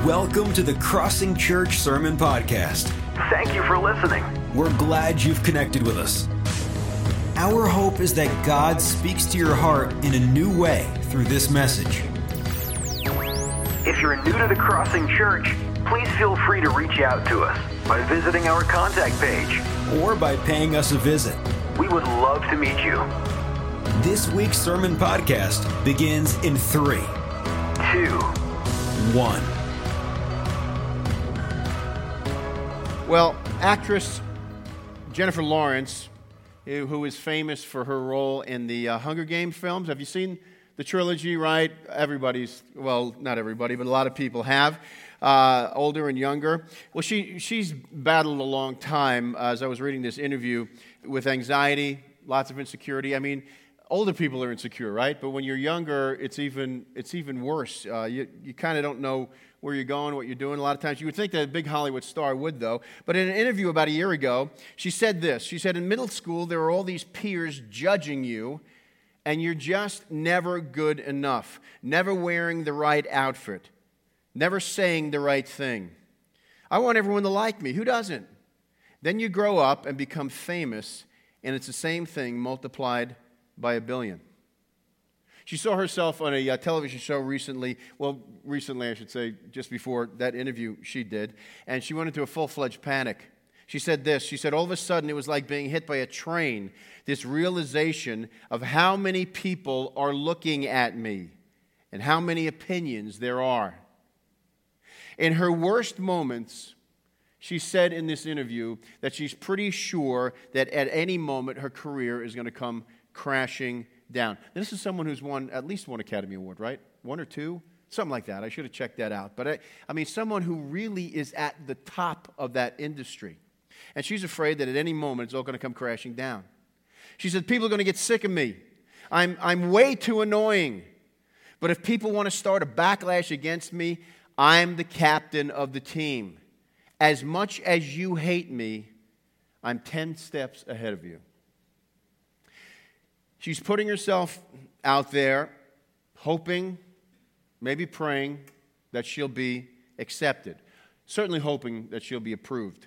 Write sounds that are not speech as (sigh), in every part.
Welcome to the Crossing Church Sermon Podcast. Thank you for listening. We're glad you've connected with us. Our hope is that God speaks to your heart in a new way through this message. If you're new to the Crossing Church, please feel free to reach out to us by visiting our contact page. Or by paying us a visit. We would love to meet you. This week's sermon podcast begins in three, Two, one. Well, actress Jennifer Lawrence, who who is famous for her role in the uh, Hunger Games films. Have you seen the trilogy, right? Everybody's, well, not everybody, but a lot of people have, uh, older and younger. Well, she, she's battled a long time, as I was reading this interview, with anxiety, lots of insecurity. I mean, older people are insecure, right? But when you're younger, it's even, it's even worse. Uh, you you kind of don't know where you're going, what you're doing. A lot of times, you would think that a big Hollywood star would, though. But in an interview about a year ago, she said this She said, In middle school, there are all these peers judging you, and you're just never good enough, never wearing the right outfit, never saying the right thing. I want everyone to like me. Who doesn't? Then you grow up and become famous, and it's the same thing multiplied by a billion. She saw herself on a uh, television show recently. Well, recently, I should say, just before that interview she did. And she went into a full fledged panic. She said this She said, All of a sudden, it was like being hit by a train. This realization of how many people are looking at me and how many opinions there are. In her worst moments, she said in this interview that she's pretty sure that at any moment her career is going to come crashing down. This is someone who's won at least one Academy Award, right? One or two? Something like that. I should have checked that out. But I, I mean, someone who really is at the top of that industry. And she's afraid that at any moment it's all going to come crashing down. She said, People are going to get sick of me. I'm, I'm way too annoying. But if people want to start a backlash against me, I'm the captain of the team. As much as you hate me, I'm 10 steps ahead of you. She's putting herself out there, hoping, maybe praying that she'll be accepted, certainly hoping that she'll be approved.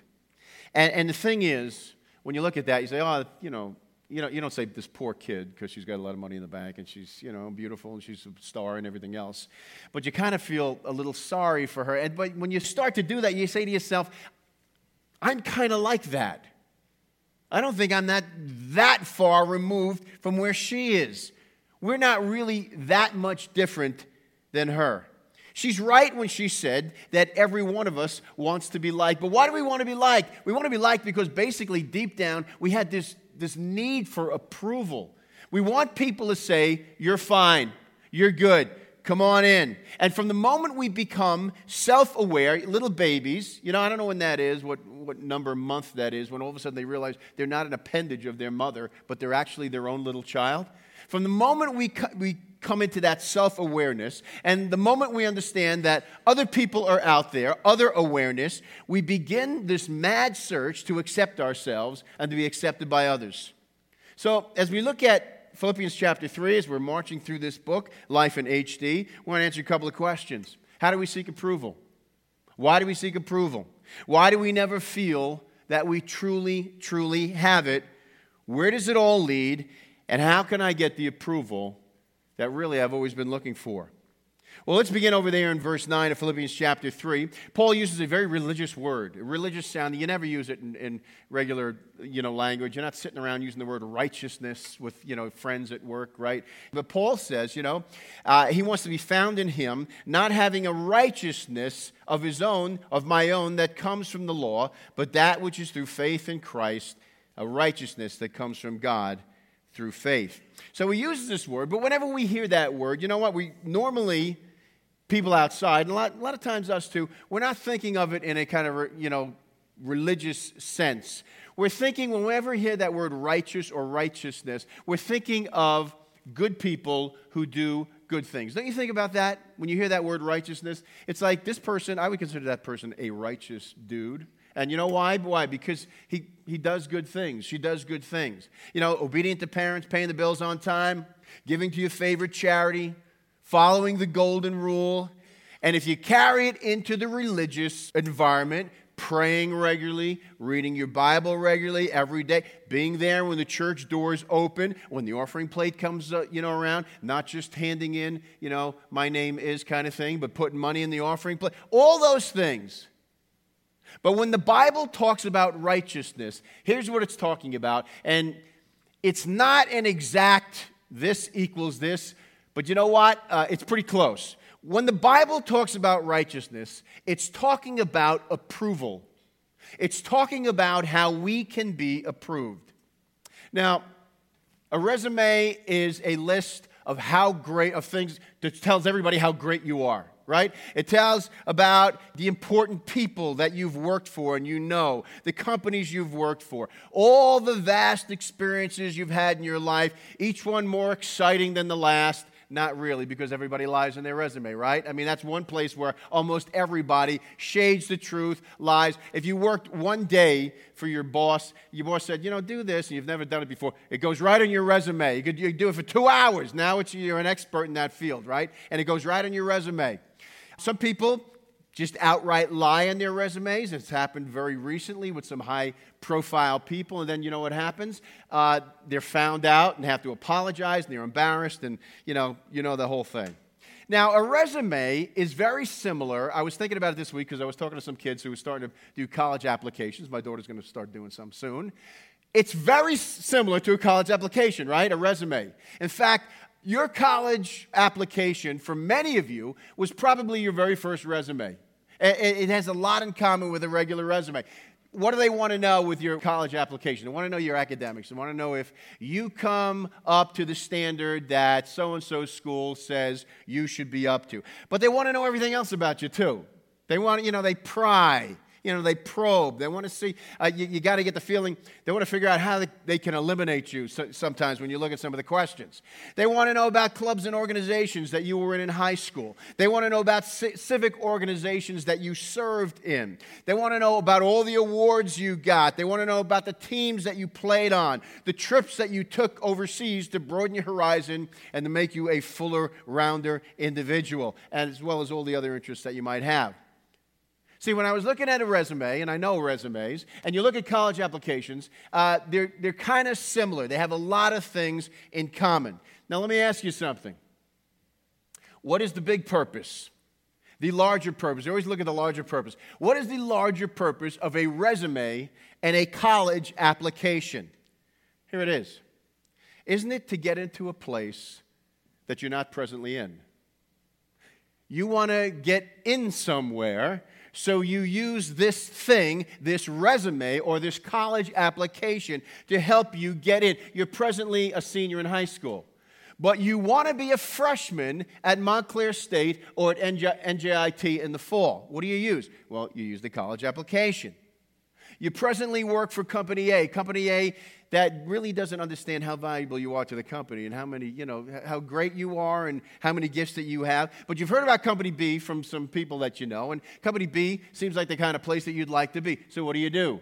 And, and the thing is, when you look at that, you say, oh, you know, you know, you don't say this poor kid because she's got a lot of money in the bank and she's, you know, beautiful and she's a star and everything else. But you kind of feel a little sorry for her. And but when you start to do that, you say to yourself, I'm kind of like that. I don't think I'm that, that far removed from where she is. We're not really that much different than her. She's right when she said that every one of us wants to be liked. But why do we want to be liked? We want to be liked because basically, deep down, we had this, this need for approval. We want people to say, You're fine, you're good, come on in. And from the moment we become self aware, little babies, you know, I don't know when that is, what, what number month that is, when all of a sudden they realize they're not an appendage of their mother, but they're actually their own little child. From the moment we, we come into that self awareness, and the moment we understand that other people are out there, other awareness, we begin this mad search to accept ourselves and to be accepted by others. So, as we look at Philippians chapter 3, as we're marching through this book, Life in HD, we want to answer a couple of questions. How do we seek approval? Why do we seek approval? Why do we never feel that we truly, truly have it? Where does it all lead? And how can I get the approval that really I've always been looking for? Well, let's begin over there in verse 9 of Philippians chapter 3. Paul uses a very religious word, a religious sound. You never use it in, in, regular you know, language. You're not sitting around using the word righteousness with you know, friends at work, right? But Paul says, you know, uh, he wants to be found in him, not having a righteousness of his own, of my own, that comes from the law, but that which is through faith in Christ, a righteousness that comes from God through faith. So he uses this word, but whenever we hear that word, you know what? We normally, people outside, and a lot, a lot of times us too, we're not thinking of it in a kind of, you know, religious sense. We're thinking, whenever we ever hear that word righteous or righteousness, we're thinking of good people who do good things. Don't you think about that when you hear that word righteousness? It's like this person, I would consider that person a righteous dude. And you know why? Why? Because he, he does good things. She does good things. You know, obedient to parents, paying the bills on time, giving to your favorite charity, following the golden rule. And if you carry it into the religious environment, praying regularly, reading your Bible regularly every day, being there when the church doors open, when the offering plate comes uh, you know around, not just handing in, you know, my name is kind of thing, but putting money in the offering plate. All those things. But when the Bible talks about righteousness, here's what it's talking about, and it's not an exact this equals this, but you know what? Uh, it's pretty close. When the Bible talks about righteousness, it's talking about approval. It's talking about how we can be approved. Now, a resume is a list of how great, of things that tells everybody how great you are, right? It tells about the important people that you've worked for and you know, the companies you've worked for, all the vast experiences you've had in your life, each one more exciting than the last, not really, because everybody lies in their resume, right? I mean, that's one place where almost everybody shades the truth, lies. If you worked one day for your boss, your boss said, you know, do this, and you've never done it before, it goes right on your resume. You could, you could do it for two hours. Now it's, you're an expert in that field, right? And it goes right on your resume. Some people just outright lie on their resumes. It's happened very recently with some high profile people. And then you know what happens? Uh, they're found out and have to apologize and they're embarrassed and you know, you know the whole thing. Now, a resume is very similar. I was thinking about it this week because I was talking to some kids who were starting to do college applications. My daughter's going to start doing some soon. It's very similar to a college application, right? A resume. In fact, your college application, for many of you, was probably your very first resume. It has a lot in common with a regular resume. What do they want to know with your college application? They want to know your academics. They want to know if you come up to the standard that so and so school says you should be up to. But they want to know everything else about you, too. They want, you know, they pry you know, they probe. They want to see, uh, you, you got to get the feeling, they want to figure out how they, they can eliminate you so, sometimes when you look at some of the questions. They want to know about clubs and organizations that you were in in high school. They want to know about c- civic organizations that you served in. They want to know about all the awards you got. They want to know about the teams that you played on, the trips that you took overseas to broaden your horizon and to make you a fuller, rounder individual, as well as all the other interests that you might have. See, when I was looking at a resume, and I know resumes, and you look at college applications, uh, they're, they're kind of similar. They have a lot of things in common. Now, let me ask you something. What is the big purpose? The larger purpose. You always look at the larger purpose. What is the larger purpose of a resume and a college application? Here it is. Isn't it to get into a place that you're not presently in? You want to get in somewhere so you use this thing, this resume or this college application to help you get in. You're presently a senior in high school, but you want to be a freshman at Montclair State or at NJIT in the fall. What do you use? Well, you use the college application. You presently work for Company A. Company A that really doesn't understand how valuable you are to the company and how many, you know, how great you are and how many gifts that you have. But you've heard about Company B from some people that you know, and Company B seems like the kind of place that you'd like to be. So what do you do?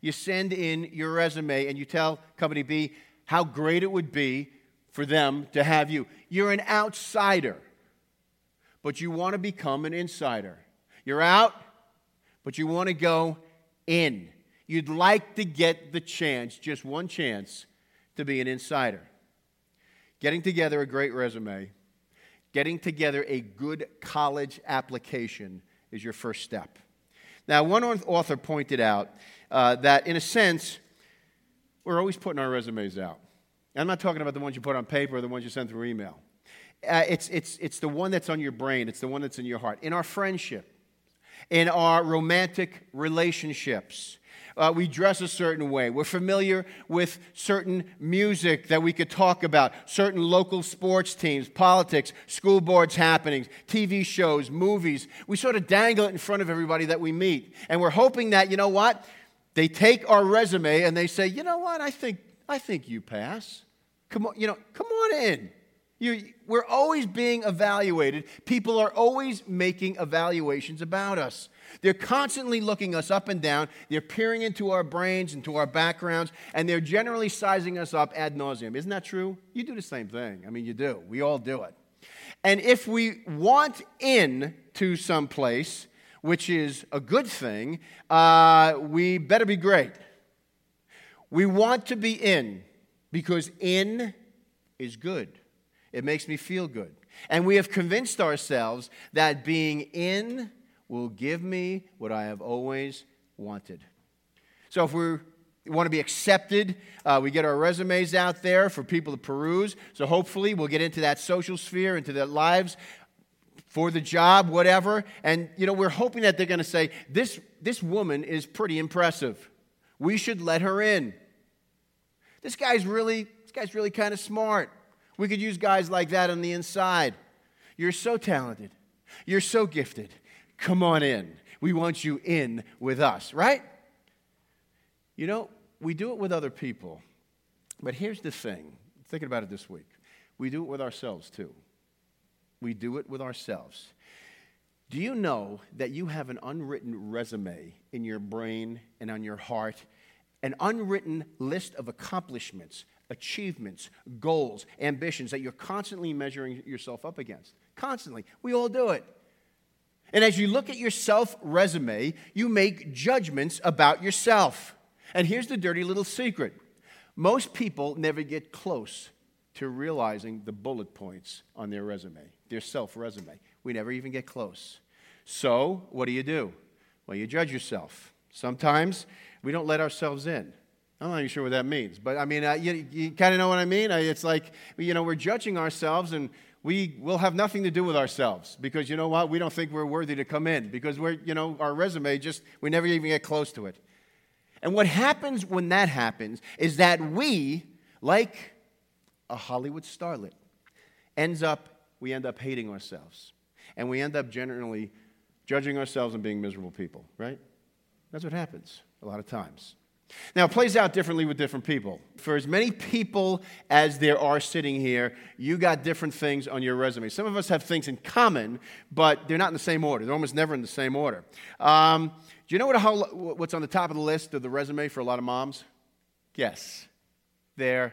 You send in your resume and you tell Company B how great it would be for them to have you. You're an outsider, but you want to become an insider. You're out, but you want to go in. You'd like to get the chance, just one chance, to be an insider. Getting together a great resume, getting together a good college application is your first step. Now, one author pointed out uh, that, in a sense, we're always putting our resumes out. I'm not talking about the ones you put on paper or the ones you send through email. Uh, it's, it's, it's the one that's on your brain, it's the one that's in your heart. In our friendship, in our romantic relationships, uh, we dress a certain way. We're familiar with certain music that we could talk about, certain local sports teams, politics, school boards happenings, TV shows, movies. We sort of dangle it in front of everybody that we meet. And we're hoping that, you know what? They take our resume and they say, you know what? I think, I think you pass. Come on, you know, come on in. You, we're always being evaluated. People are always making evaluations about us. They're constantly looking us up and down. They're peering into our brains, into our backgrounds, and they're generally sizing us up ad nauseum. Isn't that true? You do the same thing. I mean, you do. We all do it. And if we want in to some place, which is a good thing, uh, we better be great. We want to be in because in is good. It makes me feel good. And we have convinced ourselves that being in will give me what I have always wanted. So if we want to be accepted, uh, we get our resumes out there for people to peruse. So hopefully we'll get into that social sphere, into their lives for the job, whatever. And, you know, we're hoping that they're going to say, this, this woman is pretty impressive. We should let her in. This guy's really, this guy's really kind of smart. We could use guys like that on the inside. You're so talented. You're so gifted. Come on in. We want you in with us, right? You know, we do it with other people. But here's the thing thinking about it this week we do it with ourselves too. We do it with ourselves. Do you know that you have an unwritten resume in your brain and on your heart? An unwritten list of accomplishments, achievements, goals, ambitions that you're constantly measuring yourself up against. Constantly. We all do it. And as you look at your self resume, you make judgments about yourself. And here's the dirty little secret most people never get close to realizing the bullet points on their resume, their self resume. We never even get close. So, what do you do? Well, you judge yourself. Sometimes we don't let ourselves in. I'm not even sure what that means, but I mean, uh, you, you kind of know what I mean? It's like, you know, we're judging ourselves and we will have nothing to do with ourselves because you know what? We don't think we're worthy to come in because we're, you know, our resume just, we never even get close to it. And what happens when that happens is that we, like a Hollywood starlet, ends up, we end up hating ourselves. And we end up generally judging ourselves and being miserable people, right? That's what happens a lot of times. Now, it plays out differently with different people. For as many people as there are sitting here, you got different things on your resume. Some of us have things in common, but they're not in the same order. They're almost never in the same order. Um, do you know what, what's on the top of the list of the resume for a lot of moms? Yes, their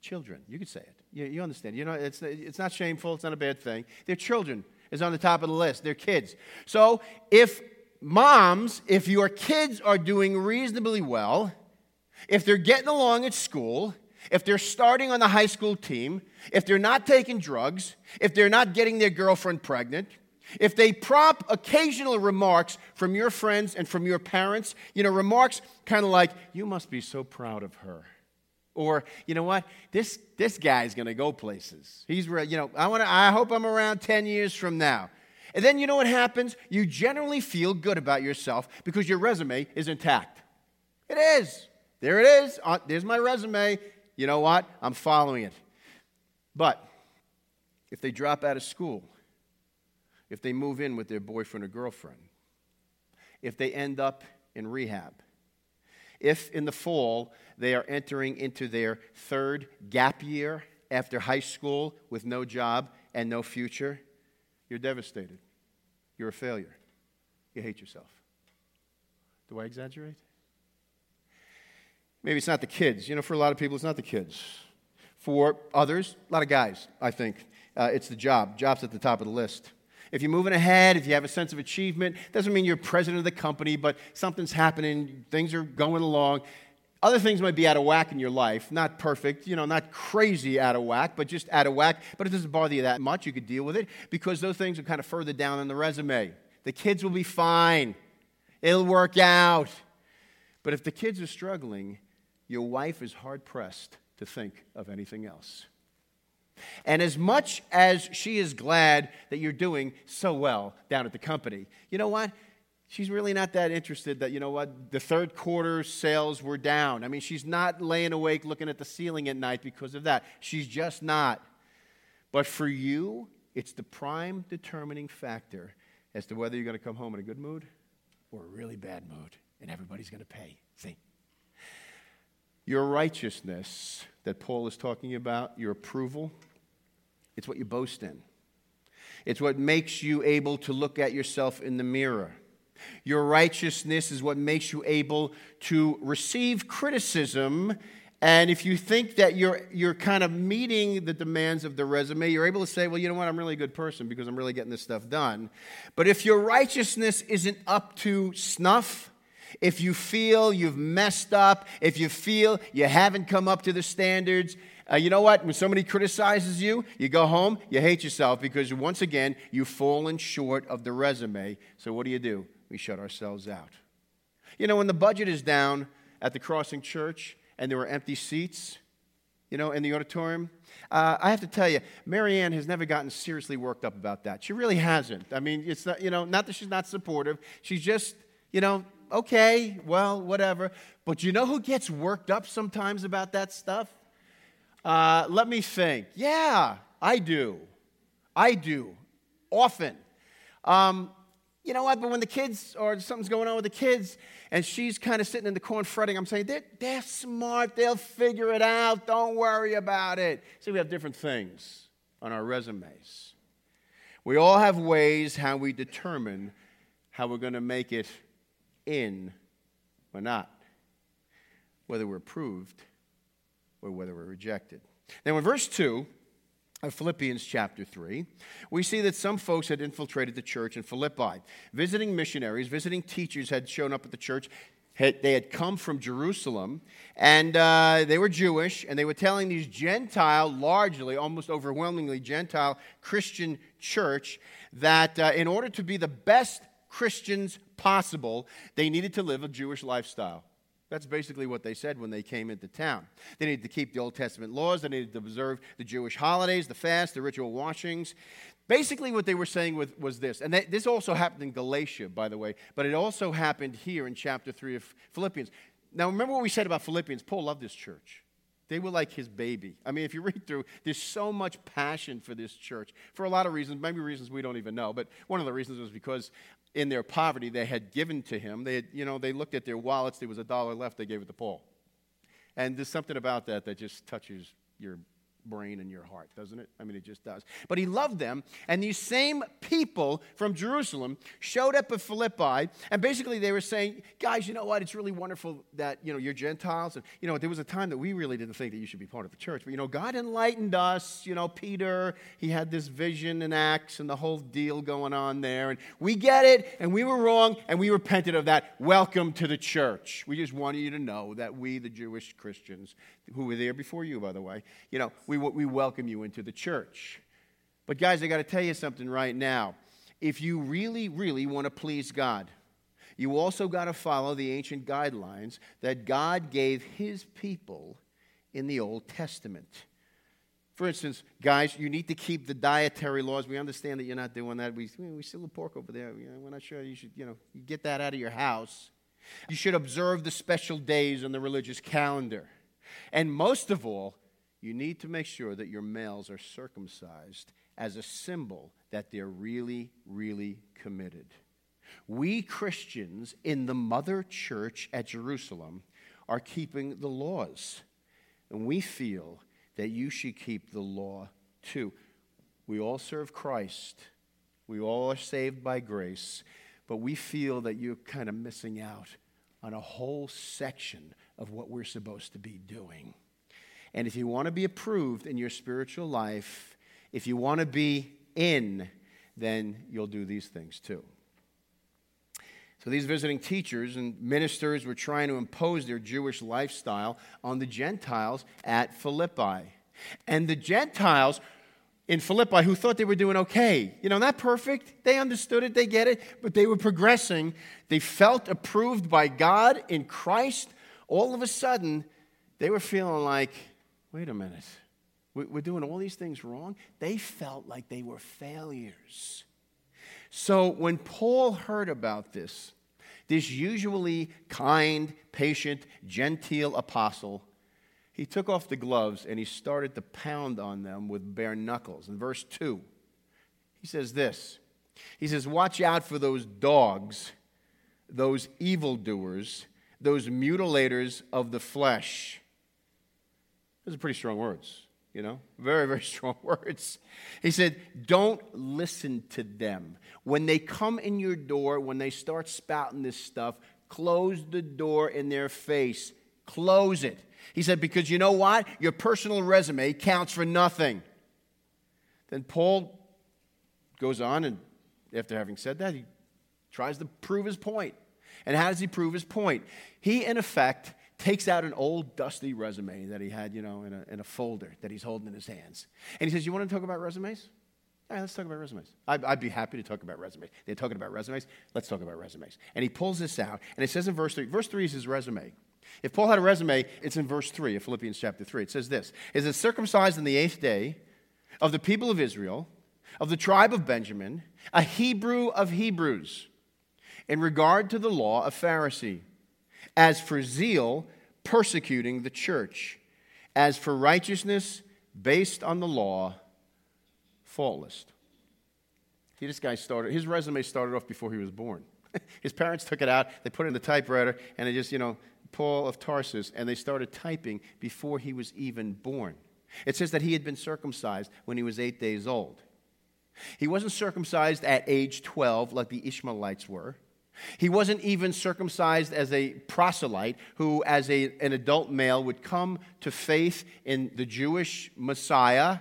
children. You could say it. You, you understand. You know, it's, it's not shameful, it's not a bad thing. Their children is on the top of the list, their kids. So if moms, if your kids are doing reasonably well, if they're getting along at school, if they're starting on the high school team, if they're not taking drugs, if they're not getting their girlfriend pregnant, if they prop occasional remarks from your friends and from your parents, you know, remarks kind of like, you must be so proud of her. Or, you know what, this, this guy's going to go places. He's, you know, I, wanna, I hope I'm around 10 years from now. And then you know what happens? You generally feel good about yourself because your resume is intact. It is. There it is. Uh, there's my resume. You know what? I'm following it. But if they drop out of school, if they move in with their boyfriend or girlfriend, if they end up in rehab, if in the fall they are entering into their third gap year after high school with no job and no future, you're devastated. You're a failure. You hate yourself. Do I exaggerate? Maybe it's not the kids. You know, for a lot of people, it's not the kids. For others, a lot of guys, I think, uh, it's the job. Job's at the top of the list. If you're moving ahead, if you have a sense of achievement, doesn't mean you're president of the company, but something's happening, things are going along. Other things might be out of whack in your life, not perfect, you know, not crazy out of whack, but just out of whack. But it doesn't bother you that much. You could deal with it because those things are kind of further down in the resume. The kids will be fine, it'll work out. But if the kids are struggling, your wife is hard pressed to think of anything else. And as much as she is glad that you're doing so well down at the company, you know what? She's really not that interested that, you know what, the third quarter sales were down. I mean, she's not laying awake looking at the ceiling at night because of that. She's just not. But for you, it's the prime determining factor as to whether you're going to come home in a good mood or a really bad mood, and everybody's going to pay. See? Your righteousness that Paul is talking about, your approval, it's what you boast in. It's what makes you able to look at yourself in the mirror. Your righteousness is what makes you able to receive criticism And if you think that you're, you're kind of meeting the demands of the resume, you're able to say, well, you know what, I'm really a good person because I'm really getting this stuff done. But if your righteousness isn't up to snuff, if you feel you've messed up, if you feel you haven't come up to the standards, uh, you know what? When somebody criticizes you, you go home, you hate yourself because once again, you've fallen short of the resume. So what do you do? We shut ourselves out. You know, when the budget is down at the Crossing Church and there are empty seats, you know, in the auditorium, uh, I have to tell you, Marianne has never gotten seriously worked up about that. She really hasn't. I mean, it's not, you know, not that she's not supportive. She's just, you know, okay, well, whatever. But you know who gets worked up sometimes about that stuff? Uh, let me think. Yeah, I do. I do. Often. Um, you know what? But when the kids or something's going on with the kids and she's kind of sitting in the corner fretting, I'm saying, they're, they're smart. They'll figure it out. Don't worry about it. See, we have different things on our resumes. We all have ways how we determine how we're going to make it in or not, whether we're approved or whether we're rejected. Now, in verse 2 of Philippians chapter 3, we see that some folks had infiltrated the church in Philippi. Visiting missionaries, visiting teachers had shown up at the church. They had come from Jerusalem, and uh, they were Jewish, and they were telling these Gentile, largely, almost overwhelmingly Gentile Christian church that uh, in order to be the best Christians possible, they needed to live a Jewish lifestyle. That's basically what they said when they came into town. They needed to keep the Old Testament laws, they needed to observe the Jewish holidays, the fast, the ritual washings. Basically, what they were saying was, was this, and this also happened in Galatia, by the way, but it also happened here in chapter 3 of Philippians. Now, remember what we said about Philippians? Paul loved this church. They were like his baby. I mean, if you read through, there's so much passion for this church for a lot of reasons, maybe reasons we don't even know. But one of the reasons was because in their poverty they had given to him. They had, you know, they looked at their wallets, there was a dollar left, they gave it to Paul. And there's something about that that just touches your brain and your heart, doesn't it? I mean, it just does. But he loved them, and these same people from Jerusalem showed up at Philippi, and basically they were saying, guys, you know what? It's really wonderful that, you know, you're Gentiles. And, you know, there was a time that we really didn't think that you should be part of the church. But, you know, God enlightened us. You know, Peter, he had this vision in Acts and the whole deal going on there. And we get it, and we were wrong, and we repented of that. Welcome to the church. We just wanted you to know that we, the Jewish Christians, who were there before you, by the way, you know, we, we welcome you into the church. But, guys, I got to tell you something right now. If you really, really want to please God, you also got to follow the ancient guidelines that God gave his people in the Old Testament. For instance, guys, you need to keep the dietary laws. We understand that you're not doing that. We, we still have pork over there. we're not sure you should, you know, get that out of your house. You should observe the special days on the religious calendar. And most of all, you need to make sure that your males are circumcised as a symbol that they're really, really committed. We Christians in the mother church at Jerusalem are keeping the laws, and we feel that you should keep the law too. We all serve Christ, we all are saved by grace, but we feel that you're kind of missing out on a whole section of what we're supposed to be doing. And if you want to be approved in your spiritual life, if you want to be in, then you'll do these things too. So these visiting teachers and ministers were trying to impose their Jewish lifestyle on the Gentiles at Philippi. And the Gentiles in Philippi who thought they were doing okay. You know, not perfect. They understood it, they get it, but they were progressing. They felt approved by God in Christ. All of a sudden, they were feeling like, wait a minute, we're doing all these things wrong. They felt like they were failures. So when Paul heard about this, this usually kind, patient, genteel apostle, he took off the gloves and he started to pound on them with bare knuckles. In verse 2, he says this He says, Watch out for those dogs, those evildoers, those mutilators of the flesh those are pretty strong words, you know? Very, very (laughs) strong words. He said, Don't listen to them. When they come in your door, when they start spouting this stuff, close the door in their face. Close it. He said, Because you know what? Your personal resume counts for nothing. Then Paul goes on, and after having said that, he tries to prove his point. And how does he prove his point? He, in effect, takes out an old dusty resume that he had, you know, in a, in a folder that he's holding in his hands. And he says, You want to talk about resumes? All right, let's talk about resumes. I'd, I'd, be happy to talk about resumes. They're talking about resumes. Let's talk about resumes. And he pulls this out, and it says in verse 3, verse 3 is his resume. If Paul had a resume, it's in verse 3 of Philippians chapter 3. It says this Is it circumcised on the eighth day of the people of Israel, of the tribe of Benjamin, a Hebrew of Hebrews, in regard to the law, a Pharisee, as for zeal, persecuting the church, as for righteousness based on the law, faultless. See, this guy started, his resume started off before he was born. (laughs) his parents took it out, they put it in the typewriter, and it just, you know, Paul of Tarsus, and they started typing before he was even born. It says that he had been circumcised when he was eight days old. He wasn't circumcised at age 12 like the Ishmaelites were. He wasn't even circumcised as a proselyte who, as a, an adult male, would come to faith in the Jewish Messiah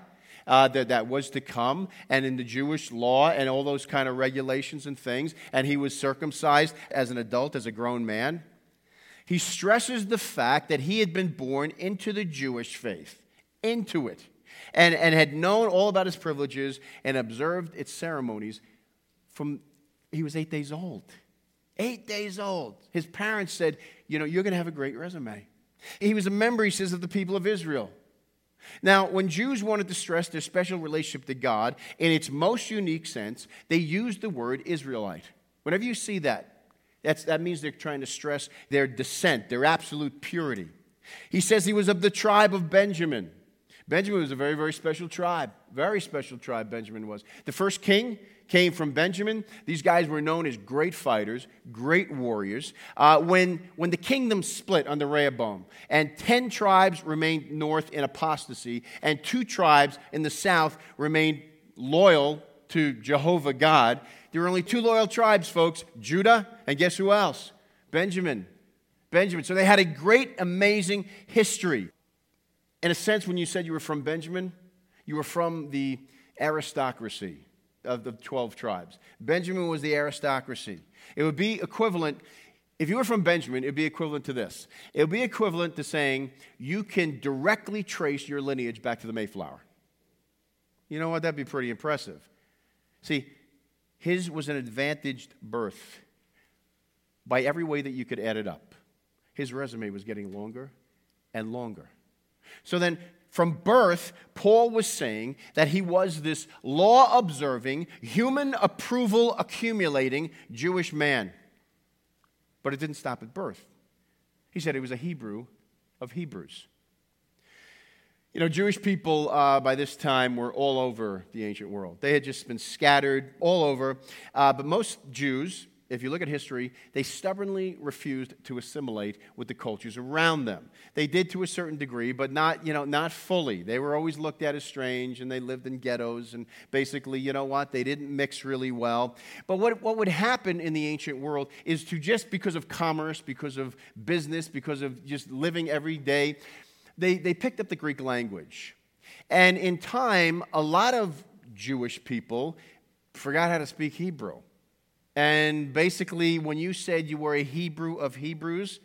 uh, that, that was to come and in the Jewish law and all those kind of regulations and things. And he was circumcised as an adult, as a grown man. He stresses the fact that he had been born into the Jewish faith, into it, and, and had known all about his privileges and observed its ceremonies from he was eight days old. Eight days old. His parents said, You know, you're going to have a great resume. He was a member, he says, of the people of Israel. Now, when Jews wanted to stress their special relationship to God in its most unique sense, they used the word Israelite. Whenever you see that, that means they're trying to stress their descent, their absolute purity. He says he was of the tribe of Benjamin. Benjamin was a very, very special tribe. Very special tribe, Benjamin was. The first king came from Benjamin. These guys were known as great fighters, great warriors. Uh, when, when the kingdom split under Rehoboam, and 10 tribes remained north in apostasy, and two tribes in the south remained loyal to Jehovah God, there were only two loyal tribes, folks Judah, and guess who else? Benjamin. Benjamin. So they had a great, amazing history. In a sense, when you said you were from Benjamin, you were from the aristocracy of the 12 tribes. Benjamin was the aristocracy. It would be equivalent, if you were from Benjamin, it would be equivalent to this. It would be equivalent to saying you can directly trace your lineage back to the Mayflower. You know what? That'd be pretty impressive. See, his was an advantaged birth by every way that you could add it up. His resume was getting longer and longer. So then, from birth, Paul was saying that he was this law observing, human approval accumulating Jewish man. But it didn't stop at birth. He said he was a Hebrew of Hebrews. You know, Jewish people uh, by this time were all over the ancient world. They had just been scattered all over. Uh, but most Jews, if you look at history, they stubbornly refused to assimilate with the cultures around them. They did to a certain degree, but not, you know, not fully. They were always looked at as strange and they lived in ghettos and basically, you know what, they didn't mix really well. But what, what would happen in the ancient world is to just because of commerce, because of business, because of just living every day, they, they picked up the Greek language. And in time, a lot of Jewish people forgot how to speak Hebrew. And basically, when you said you were a Hebrew of Hebrews,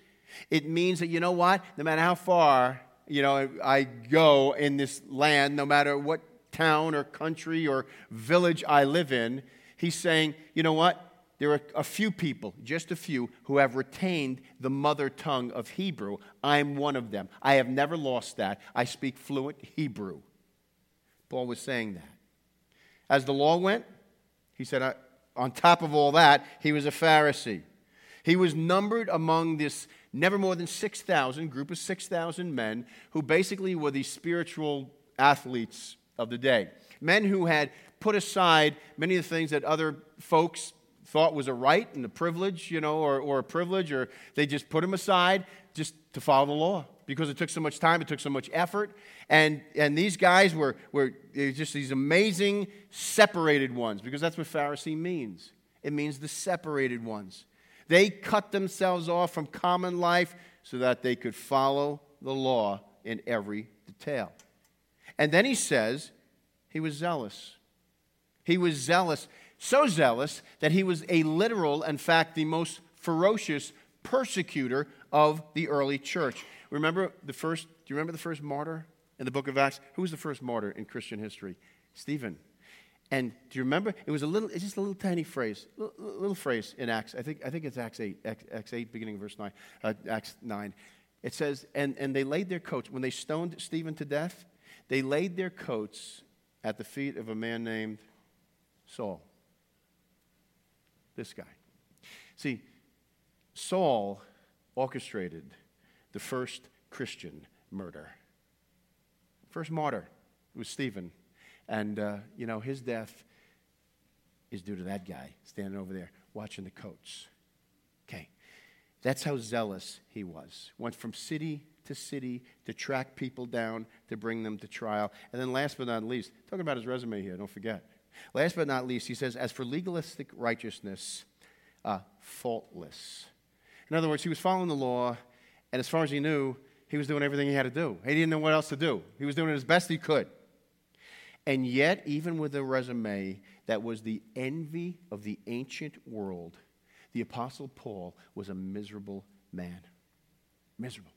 it means that, you know what? No matter how far, you know, I go in this land, no matter what town or country or village I live in, he's saying, you know what? There are a few people, just a few, who have retained the mother tongue of Hebrew. I'm one of them. I have never lost that. I speak fluent Hebrew. Paul was saying that. As the law went, he said, on top of all that, he was a Pharisee. He was numbered among this never more than 6,000 group of 6,000 men who basically were the spiritual athletes of the day. Men who had put aside many of the things that other folks thought was a right and a privilege, you know, or, or a privilege, or they just put them aside just to follow the law because it took so much time, it took so much effort. And, and these guys were, were just these amazing separated ones because that's what Pharisee means. It means the separated ones. They cut themselves off from common life so that they could follow the law in every detail. And then he says he was zealous. He was zealous, so zealous that he was a literal, in fact, the most ferocious persecutor of the early church. Remember the first, do you remember the first martyr in the book of Acts? Who was the first martyr in Christian history? Stephen. And do you remember? It was a little, it's just a little tiny phrase, little, little phrase in Acts. I think, I think it's Acts 8, Acts, Acts 8, beginning of verse 9, uh, Acts 9. It says, and, and they laid their coats, when they stoned Stephen to death, they laid their coats at the feet of a man named Saul. This guy. See, Saul orchestrated the first Christian murder. First martyr was Stephen. And, uh, you know, his death is due to that guy standing over there watching the coats. Okay. That's how zealous he was. Went from city to city to track people down to bring them to trial. And then, last but not least, talking about his resume here, don't forget. Last but not least, he says, as for legalistic righteousness, uh, faultless. In other words, he was following the law, and as far as he knew, he was doing everything he had to do. He didn't know what else to do. He was doing it as best he could. And yet, even with a resume that was the envy of the ancient world, the Apostle Paul was a miserable man. Miserable.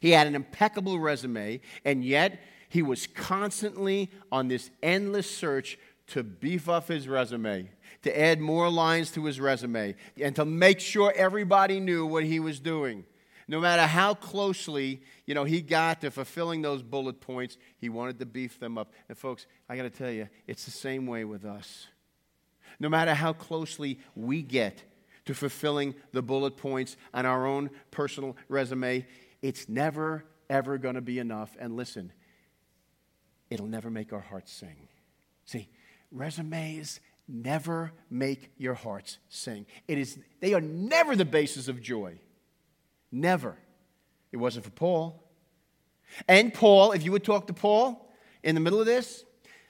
He had an impeccable resume, and yet he was constantly on this endless search to beef up his resume, to add more lines to his resume, and to make sure everybody knew what he was doing. No matter how closely, you know, he got to fulfilling those bullet points, he wanted to beef them up. And folks, I got to tell you, it's the same way with us. No matter how closely we get to fulfilling the bullet points on our own personal resume, it's never, ever going to be enough. And listen, it'll never make our hearts sing. See, resumes never make your hearts sing. It is, they are never the basis of joy. Never. It wasn't for Paul. And Paul, if you would talk to Paul in the middle of this,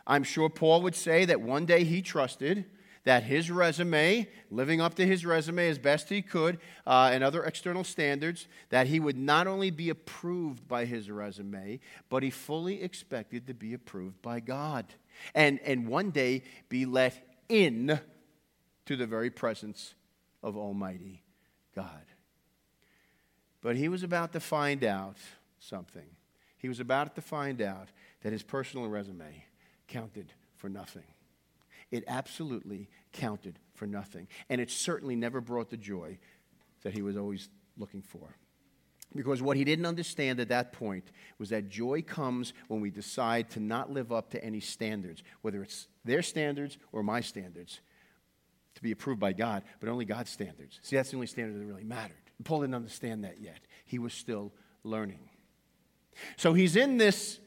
I'm sure Paul would say that one day he trusted that his resume, living up to his resume as best he could, uh, and other external standards, that he would not only be approved by his resume, but he fully expected to be approved by God. And, and one day be let in to the very presence of Almighty God. But he was about to find out something. He was about to find out that his personal resume counted for nothing. It absolutely counted for nothing. And it certainly never brought the joy that he was always looking for. Because what he didn't understand at that point was that joy comes when we decide to not live up to any standards, whether it's their standards or my standards, to be approved by God, but only God's standards. See, that's the only standard that really mattered. Paul didn't understand that yet. He was still learning. So he's in this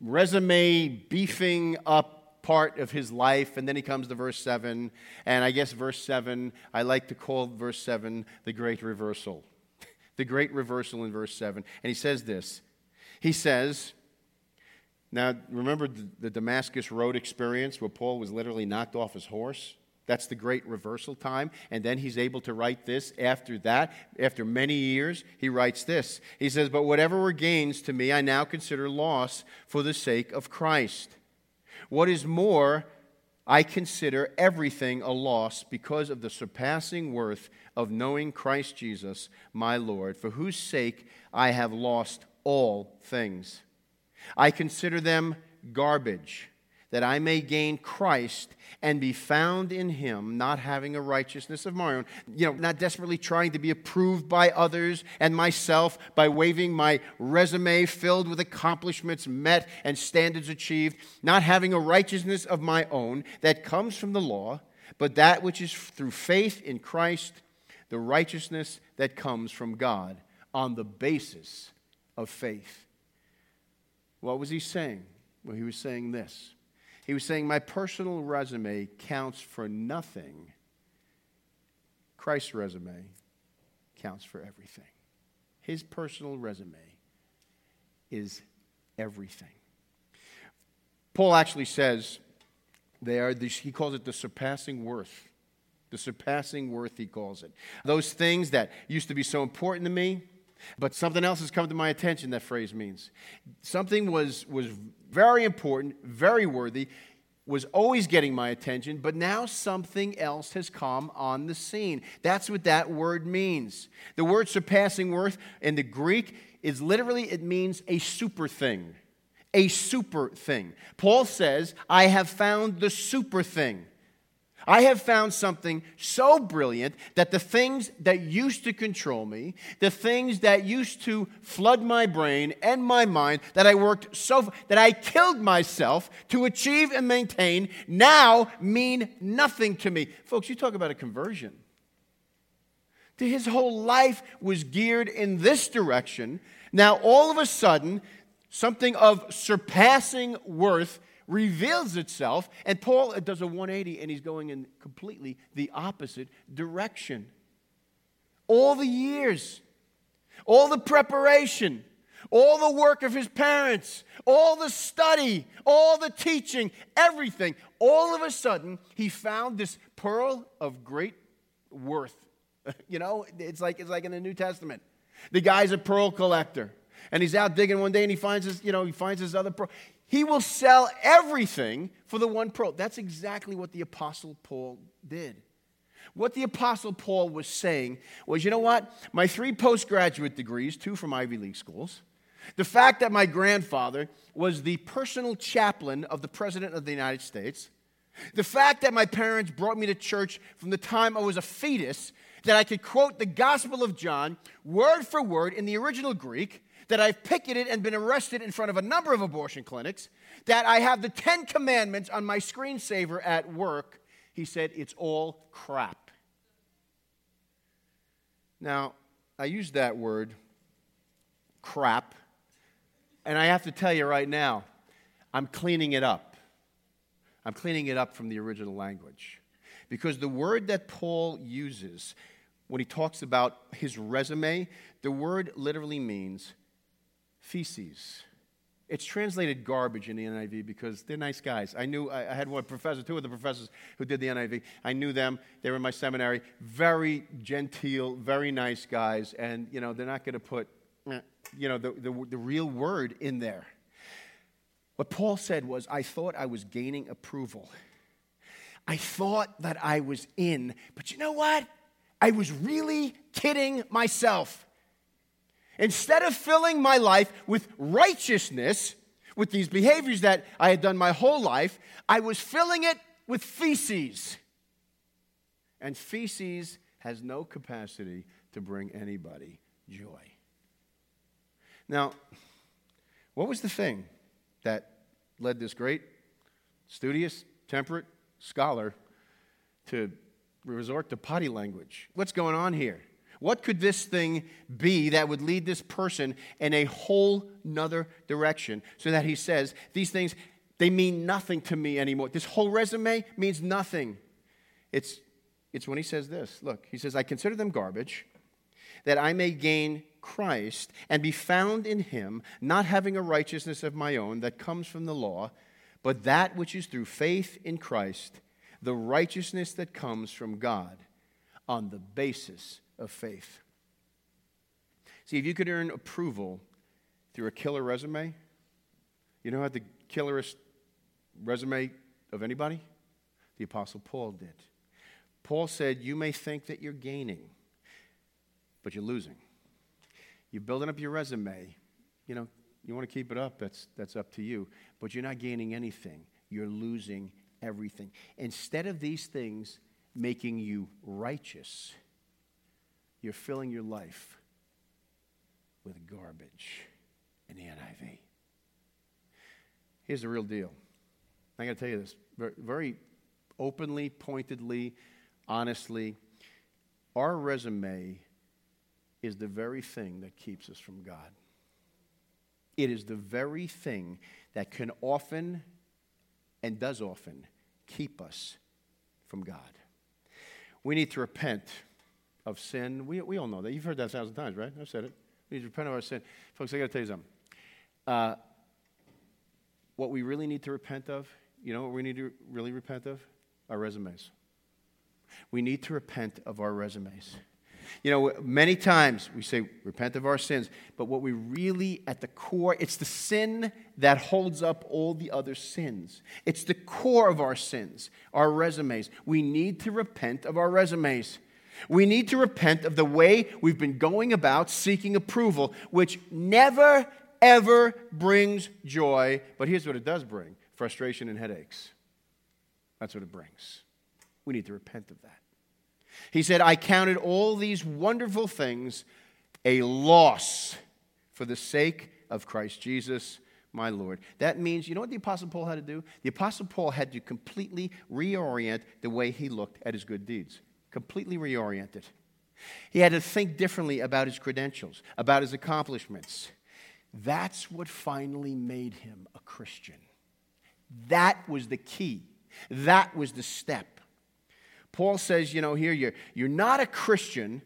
resume beefing up part of his life. And then he comes to verse 7. And I guess verse 7, I like to call verse 7 the great reversal. The great reversal in verse 7. And he says this He says, now remember the Damascus Road experience where Paul was literally knocked off his horse? That's the great reversal time. And then he's able to write this after that. After many years, he writes this. He says, But whatever were gains to me, I now consider loss for the sake of Christ. What is more, I consider everything a loss because of the surpassing worth of knowing Christ Jesus, my Lord, for whose sake I have lost all things. I consider them garbage that I may gain Christ and be found in him, not having a righteousness of my own, you know, not desperately trying to be approved by others and myself by waving my resume filled with accomplishments met and standards achieved, not having a righteousness of my own that comes from the law, but that which is through faith in Christ, the righteousness that comes from God on the basis of faith. What was he saying? Well, he was saying this he was saying, My personal resume counts for nothing. Christ's resume counts for everything. His personal resume is everything. Paul actually says they are the, he calls it the surpassing worth. The surpassing worth, he calls it. Those things that used to be so important to me, But something else has come to my attention that phrase means. Something was, was very important, very worthy, was always getting my attention, but now something else has come on the scene. That's what that word means. The word surpassing worth in the Greek is literally, it means a super thing. A super thing. Paul says, I have found the super thing. I have found something so brilliant that the things that used to control me, the things that used to flood my brain and my mind, that I worked so that I killed myself to achieve and maintain, now mean nothing to me. Folks, you talk about a conversion. His whole life was geared in this direction. Now, all of a sudden, something of surpassing worth reveals itself, and Paul does a 180 and he's going in completely the opposite direction. All the years, all the preparation, all the work of his parents, all the study, all the teaching, everything, all of a sudden, he found this pearl of great worth. (laughs) You know, it's like, it's like in the New Testament. The guy's a pearl collector. And he's out digging one day and he finds his, you know, he finds his other pearl. He will sell everything for the one pearl. That's exactly what the Apostle Paul did. What the Apostle Paul was saying was, you know what? My three postgraduate degrees, two from Ivy League schools, the fact that my grandfather was the personal chaplain of the President of the United States, the fact that my parents brought me to church from the time I was a fetus, that I could quote the Gospel of John word for word in the original Greek, that I've picketed and been arrested in front of a number of abortion clinics, that I have the Ten Commandments on my screensaver at work. He said, It's all crap. Now, I use that word, crap, and I have to tell you right now, I'm cleaning it up. I'm cleaning it up from the original language. Because the word that Paul uses when he talks about his resume, the word literally means feces. It's translated garbage in the NIV because they're nice guys. I knew, I had one professor, two of the professors who did the NIV. I knew them. They were in my seminary. Very genteel, very nice guys. And, you know, they're not going to put, you know, the, the, the real word in there. What Paul said was, I thought I was gaining approval. I thought that I was in. But you know what? I was really kidding myself. Instead of filling my life with righteousness, with these behaviors that I had done my whole life, I was filling it with feces. And feces has no capacity to bring anybody joy. Now, what was the thing that led this great, studious, temperate scholar to resort to potty language? What's going on here? What could this thing be that would lead this person in a whole nother direction? So that he says, these things, they mean nothing to me anymore. This whole resume means nothing. It's, it's when he says this look, he says, I consider them garbage, that I may gain Christ and be found in him, not having a righteousness of my own that comes from the law, but that which is through faith in Christ, the righteousness that comes from God on the basis of faith. See, if you could earn approval through a killer resume, you know how the killerest resume of anybody? The Apostle Paul did. Paul said, You may think that you're gaining, but you're losing. You're building up your resume. You know, you want to keep it up, that's, that's up to you. But you're not gaining anything, you're losing everything. Instead of these things making you righteous, you're filling your life with garbage in the NIV. Here's the real deal. I'm going to tell you this very openly, pointedly, honestly. Our resume is the very thing that keeps us from God. It is the very thing that can often and does often keep us from God. We need to repent of sin. We, we all know that. You've heard that a thousand times, right? I've said it. We need to repent of our sin. Folks, I got to tell you something. Uh, what we really need to repent of, you know what we need to really repent of? Our resumes. We need to repent of our resumes. You know, many times we say, repent of our sins, but what we really, at the core, it's the sin that holds up all the other sins. It's the core of our sins, our resumes. We need to repent of our resumes. We need to repent of the way we've been going about seeking approval, which never, ever brings joy. But here's what it does bring frustration and headaches. That's what it brings. We need to repent of that. He said, I counted all these wonderful things a loss for the sake of Christ Jesus, my Lord. That means, you know what the Apostle Paul had to do? The Apostle Paul had to completely reorient the way he looked at his good deeds. Completely reoriented. He had to think differently about his credentials, about his accomplishments. That's what finally made him a Christian. That was the key. That was the step. Paul says, you know, here you're, you're not a Christian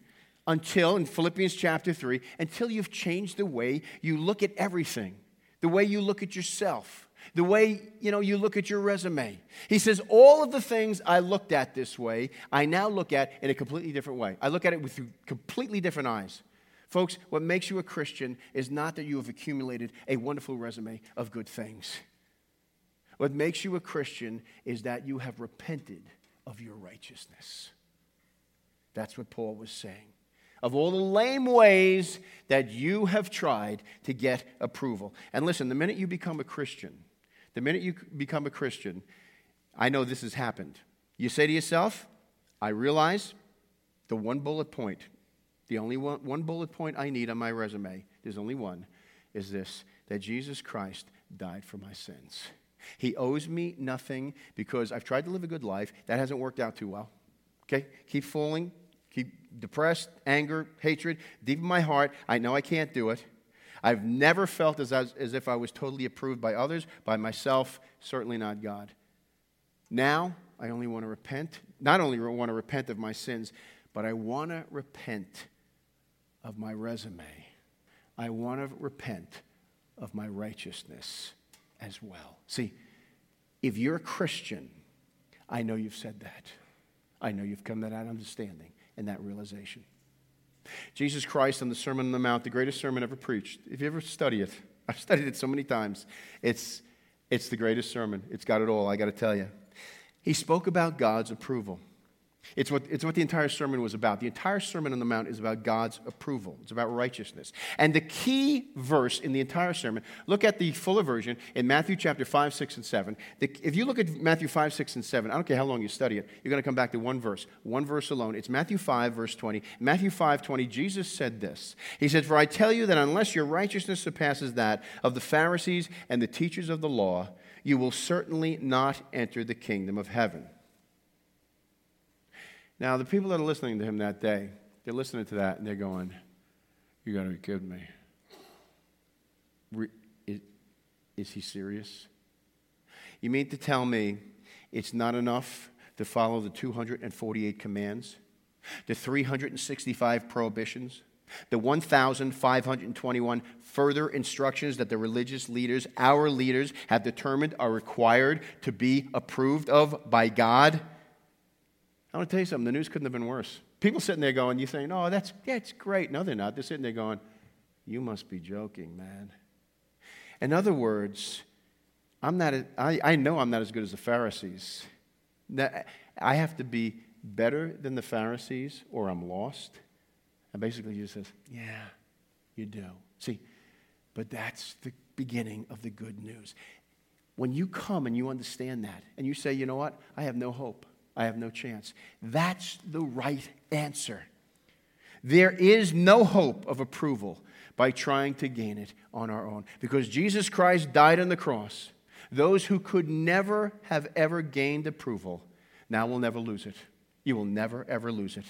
until, in Philippians chapter 3, until you've changed the way you look at everything, the way you look at yourself, the way, you know, you look at your resume. He says, all of the things I looked at this way, I now look at in a completely different way. I look at it with completely different eyes. Folks, what makes you a Christian is not that you have accumulated a wonderful resume of good things. What makes you a Christian is that you have repented of your righteousness. That's what Paul was saying. Of all the lame ways that you have tried to get approval. And listen, the minute you become a Christian, the minute you become a Christian, I know this has happened. You say to yourself, I realize the one bullet point, the only one, one bullet point I need on my resume, there's only one, is this that Jesus Christ died for my sins. He owes me nothing because I've tried to live a good life. That hasn't worked out too well. Okay? Keep falling, keep depressed, anger, hatred, deep in my heart. I know I can't do it. I've never felt as, as, as if I was totally approved by others, by myself, certainly not God. Now, I only want to repent. Not only want to repent of my sins, but I want to repent of my resume. I want to repent of my righteousness as well. See, if you're a Christian, I know you've said that. I know you've come to that understanding and that realization. Jesus Christ on the Sermon on the Mount, the greatest sermon ever preached. If you ever study it, (laughs) I've studied it so many times. It's, it's the greatest sermon. It's got it all, I got to tell you. He spoke about God's approval. It's what, it's what the entire sermon was about. The entire Sermon on the Mount is about God's approval, it's about righteousness. And the key verse in the entire sermon, look at the fuller version in Matthew chapter 5, 6, and 7. The, if you look at Matthew 5, 6, and 7, I don't care how long you study it, you're going to come back to one verse, one verse alone. It's Matthew 5, verse 20. Matthew 5, 20, Jesus said this He said, For I tell you that unless your righteousness surpasses that of the Pharisees and the teachers of the law, you will certainly not enter the kingdom of heaven. Now, the people that are listening to him that day, they're listening to that and they're going, You got to be kidding me. Is he serious? You mean to tell me it's not enough to follow the 248 commands, the 365 prohibitions, the 1,521 further instructions that the religious leaders, our leaders, have determined are required to be approved of by God? I want to tell you something. The news couldn't have been worse. People sitting there going, you saying, oh, that's, it's great. No, they're not. They're sitting there going, you must be joking, man. In other words, I'm not, a, I, I know I'm not as good as the Pharisees. Now, I have to be better than the Pharisees or I'm lost. And basically, Jesus says, yeah, you do. See, but that's the beginning of the good news. When you come and you understand that, and you say, you know what, I have no hope. I have no chance. That's the right answer. There is no hope of approval by trying to gain it on our own because Jesus Christ died on the cross. Those who could never have ever gained approval now will never lose it. You will never, ever lose it.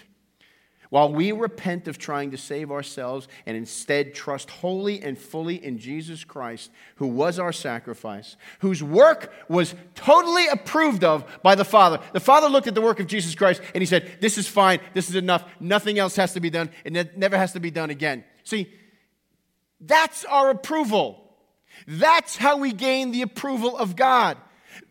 While we repent of trying to save ourselves and instead trust wholly and fully in Jesus Christ, who was our sacrifice, whose work was totally approved of by the Father. The Father looked at the work of Jesus Christ and he said, This is fine, this is enough, nothing else has to be done, and it never has to be done again. See, that's our approval. That's how we gain the approval of God.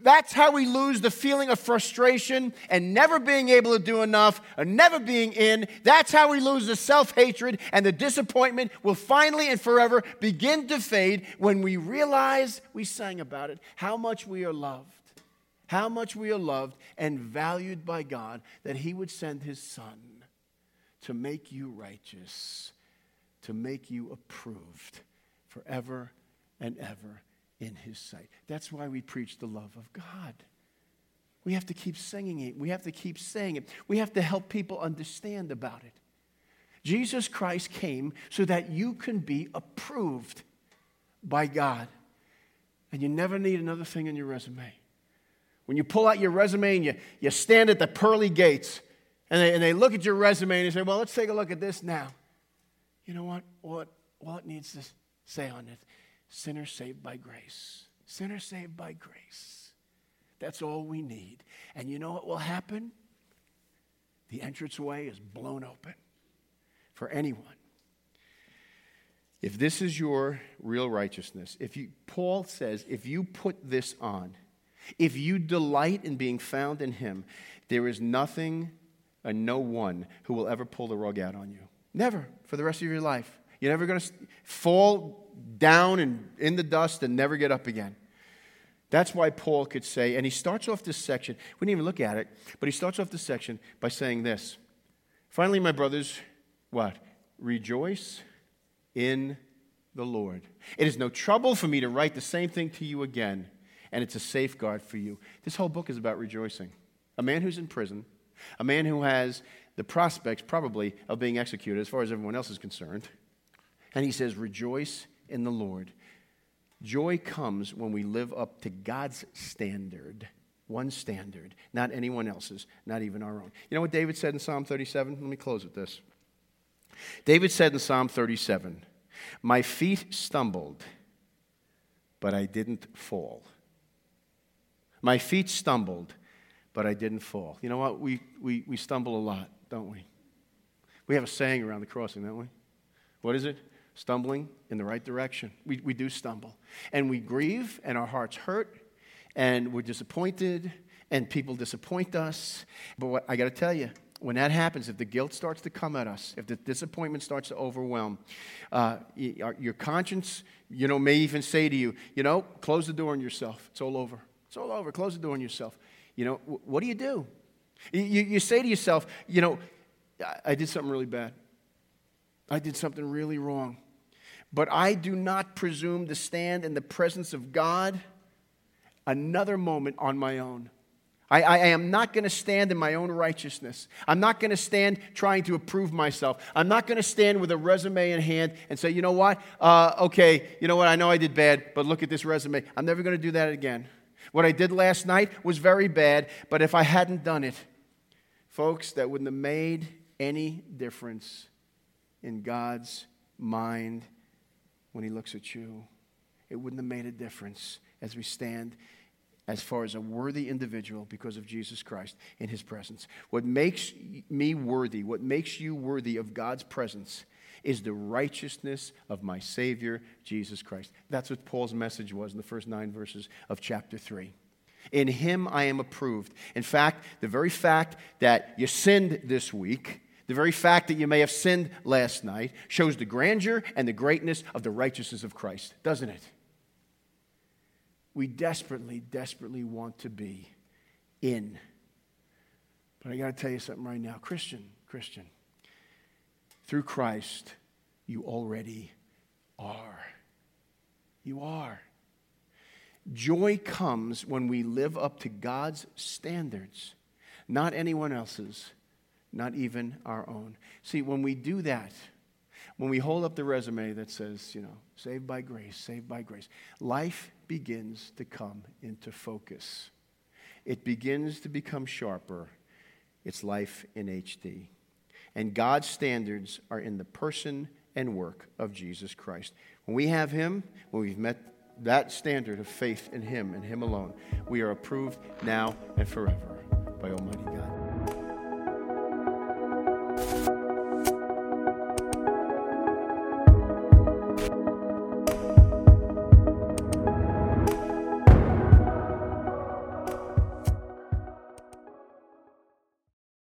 That's how we lose the feeling of frustration and never being able to do enough and never being in. That's how we lose the self hatred and the disappointment will finally and forever begin to fade when we realize we sang about it how much we are loved. How much we are loved and valued by God that He would send His Son to make you righteous, to make you approved forever and ever in his sight. That's why we preach the love of God. We have to keep singing it. We have to keep saying it. We have to help people understand about it. Jesus Christ came so that you can be approved by God. And you never need another thing in your resume. When you pull out your resume and you, you stand at the pearly gates and they, and they look at your resume and they say, Well, let's take a look at this now. You know what? What, what needs to say on it? Sinners saved by grace. Sinners saved by grace. That's all we need. And you know what will happen? The entranceway is blown open for anyone. If this is your real righteousness, if you Paul says, if you put this on, if you delight in being found in him, there is nothing and no one who will ever pull the rug out on you. Never for the rest of your life. You're never going to fall down and in the dust and never get up again. That's why Paul could say, and he starts off this section, we didn't even look at it, but he starts off this section by saying this. Finally, my brothers, what? Rejoice in the Lord. It is no trouble for me to write the same thing to you again, and it's a safeguard for you. This whole book is about rejoicing. A man who's in prison, a man who has the prospects, probably, of being executed as far as everyone else is concerned. And he says, Rejoice in the Lord. Joy comes when we live up to God's standard, one standard, not anyone else's, not even our own. You know what David said in Psalm 37? Let me close with this. David said in Psalm 37, My feet stumbled, but I didn't fall. My feet stumbled, but I didn't fall. You know what? We, we, we stumble a lot, don't we? We have a saying around the crossing, don't we? What is it? Stumbling in the right direction. We, we do stumble. And we grieve, and our hearts hurt, and we're disappointed, and people disappoint us. But what, I got to tell you, when that happens, if the guilt starts to come at us, if the disappointment starts to overwhelm, uh, your conscience, you know, may even say to you, you know, close the door on yourself. It's all over. It's all over. Close the door on yourself. You know, what do you do? You, you say to yourself, you know, I did something really bad. I did something really wrong. But I do not presume to stand in the presence of God another moment on my own. I, I, am not going to stand in my own righteousness. I'm not going to stand trying to approve myself. I'm not going to stand with a resume in hand and say, you know what? Uh, okay, you know what? I know I did bad, but look at this resume. I'm never going to do that again. What I did last night was very bad, but if I hadn't done it, folks, that wouldn't have made any difference in God's mind when he looks at you. It wouldn't have made a difference as we stand as far as a worthy individual because of Jesus Christ in his presence. What makes me worthy, what makes you worthy of God's presence, is the righteousness of my Savior, Jesus Christ. That's what Paul's message was in the first nine verses of chapter 3. In him I am approved. In fact, the very fact that you sinned this week the very fact that you may have sinned last night shows the grandeur and the greatness of the righteousness of Christ, doesn't it? We desperately, desperately want to be in. But I got to tell you something right now. Christian, Christian, through Christ, you already are. You are. Joy comes when we live up to God's standards, not anyone else's not even our own. See, when we do that, when we hold up the resume that says, you know, saved by grace, saved by grace, life begins to come into focus. It begins to become sharper. It's life in HD. And God's standards are in the person and work of Jesus Christ. When we have Him, when we've met that standard of faith in Him and Him alone, we are approved now and forever by Almighty God.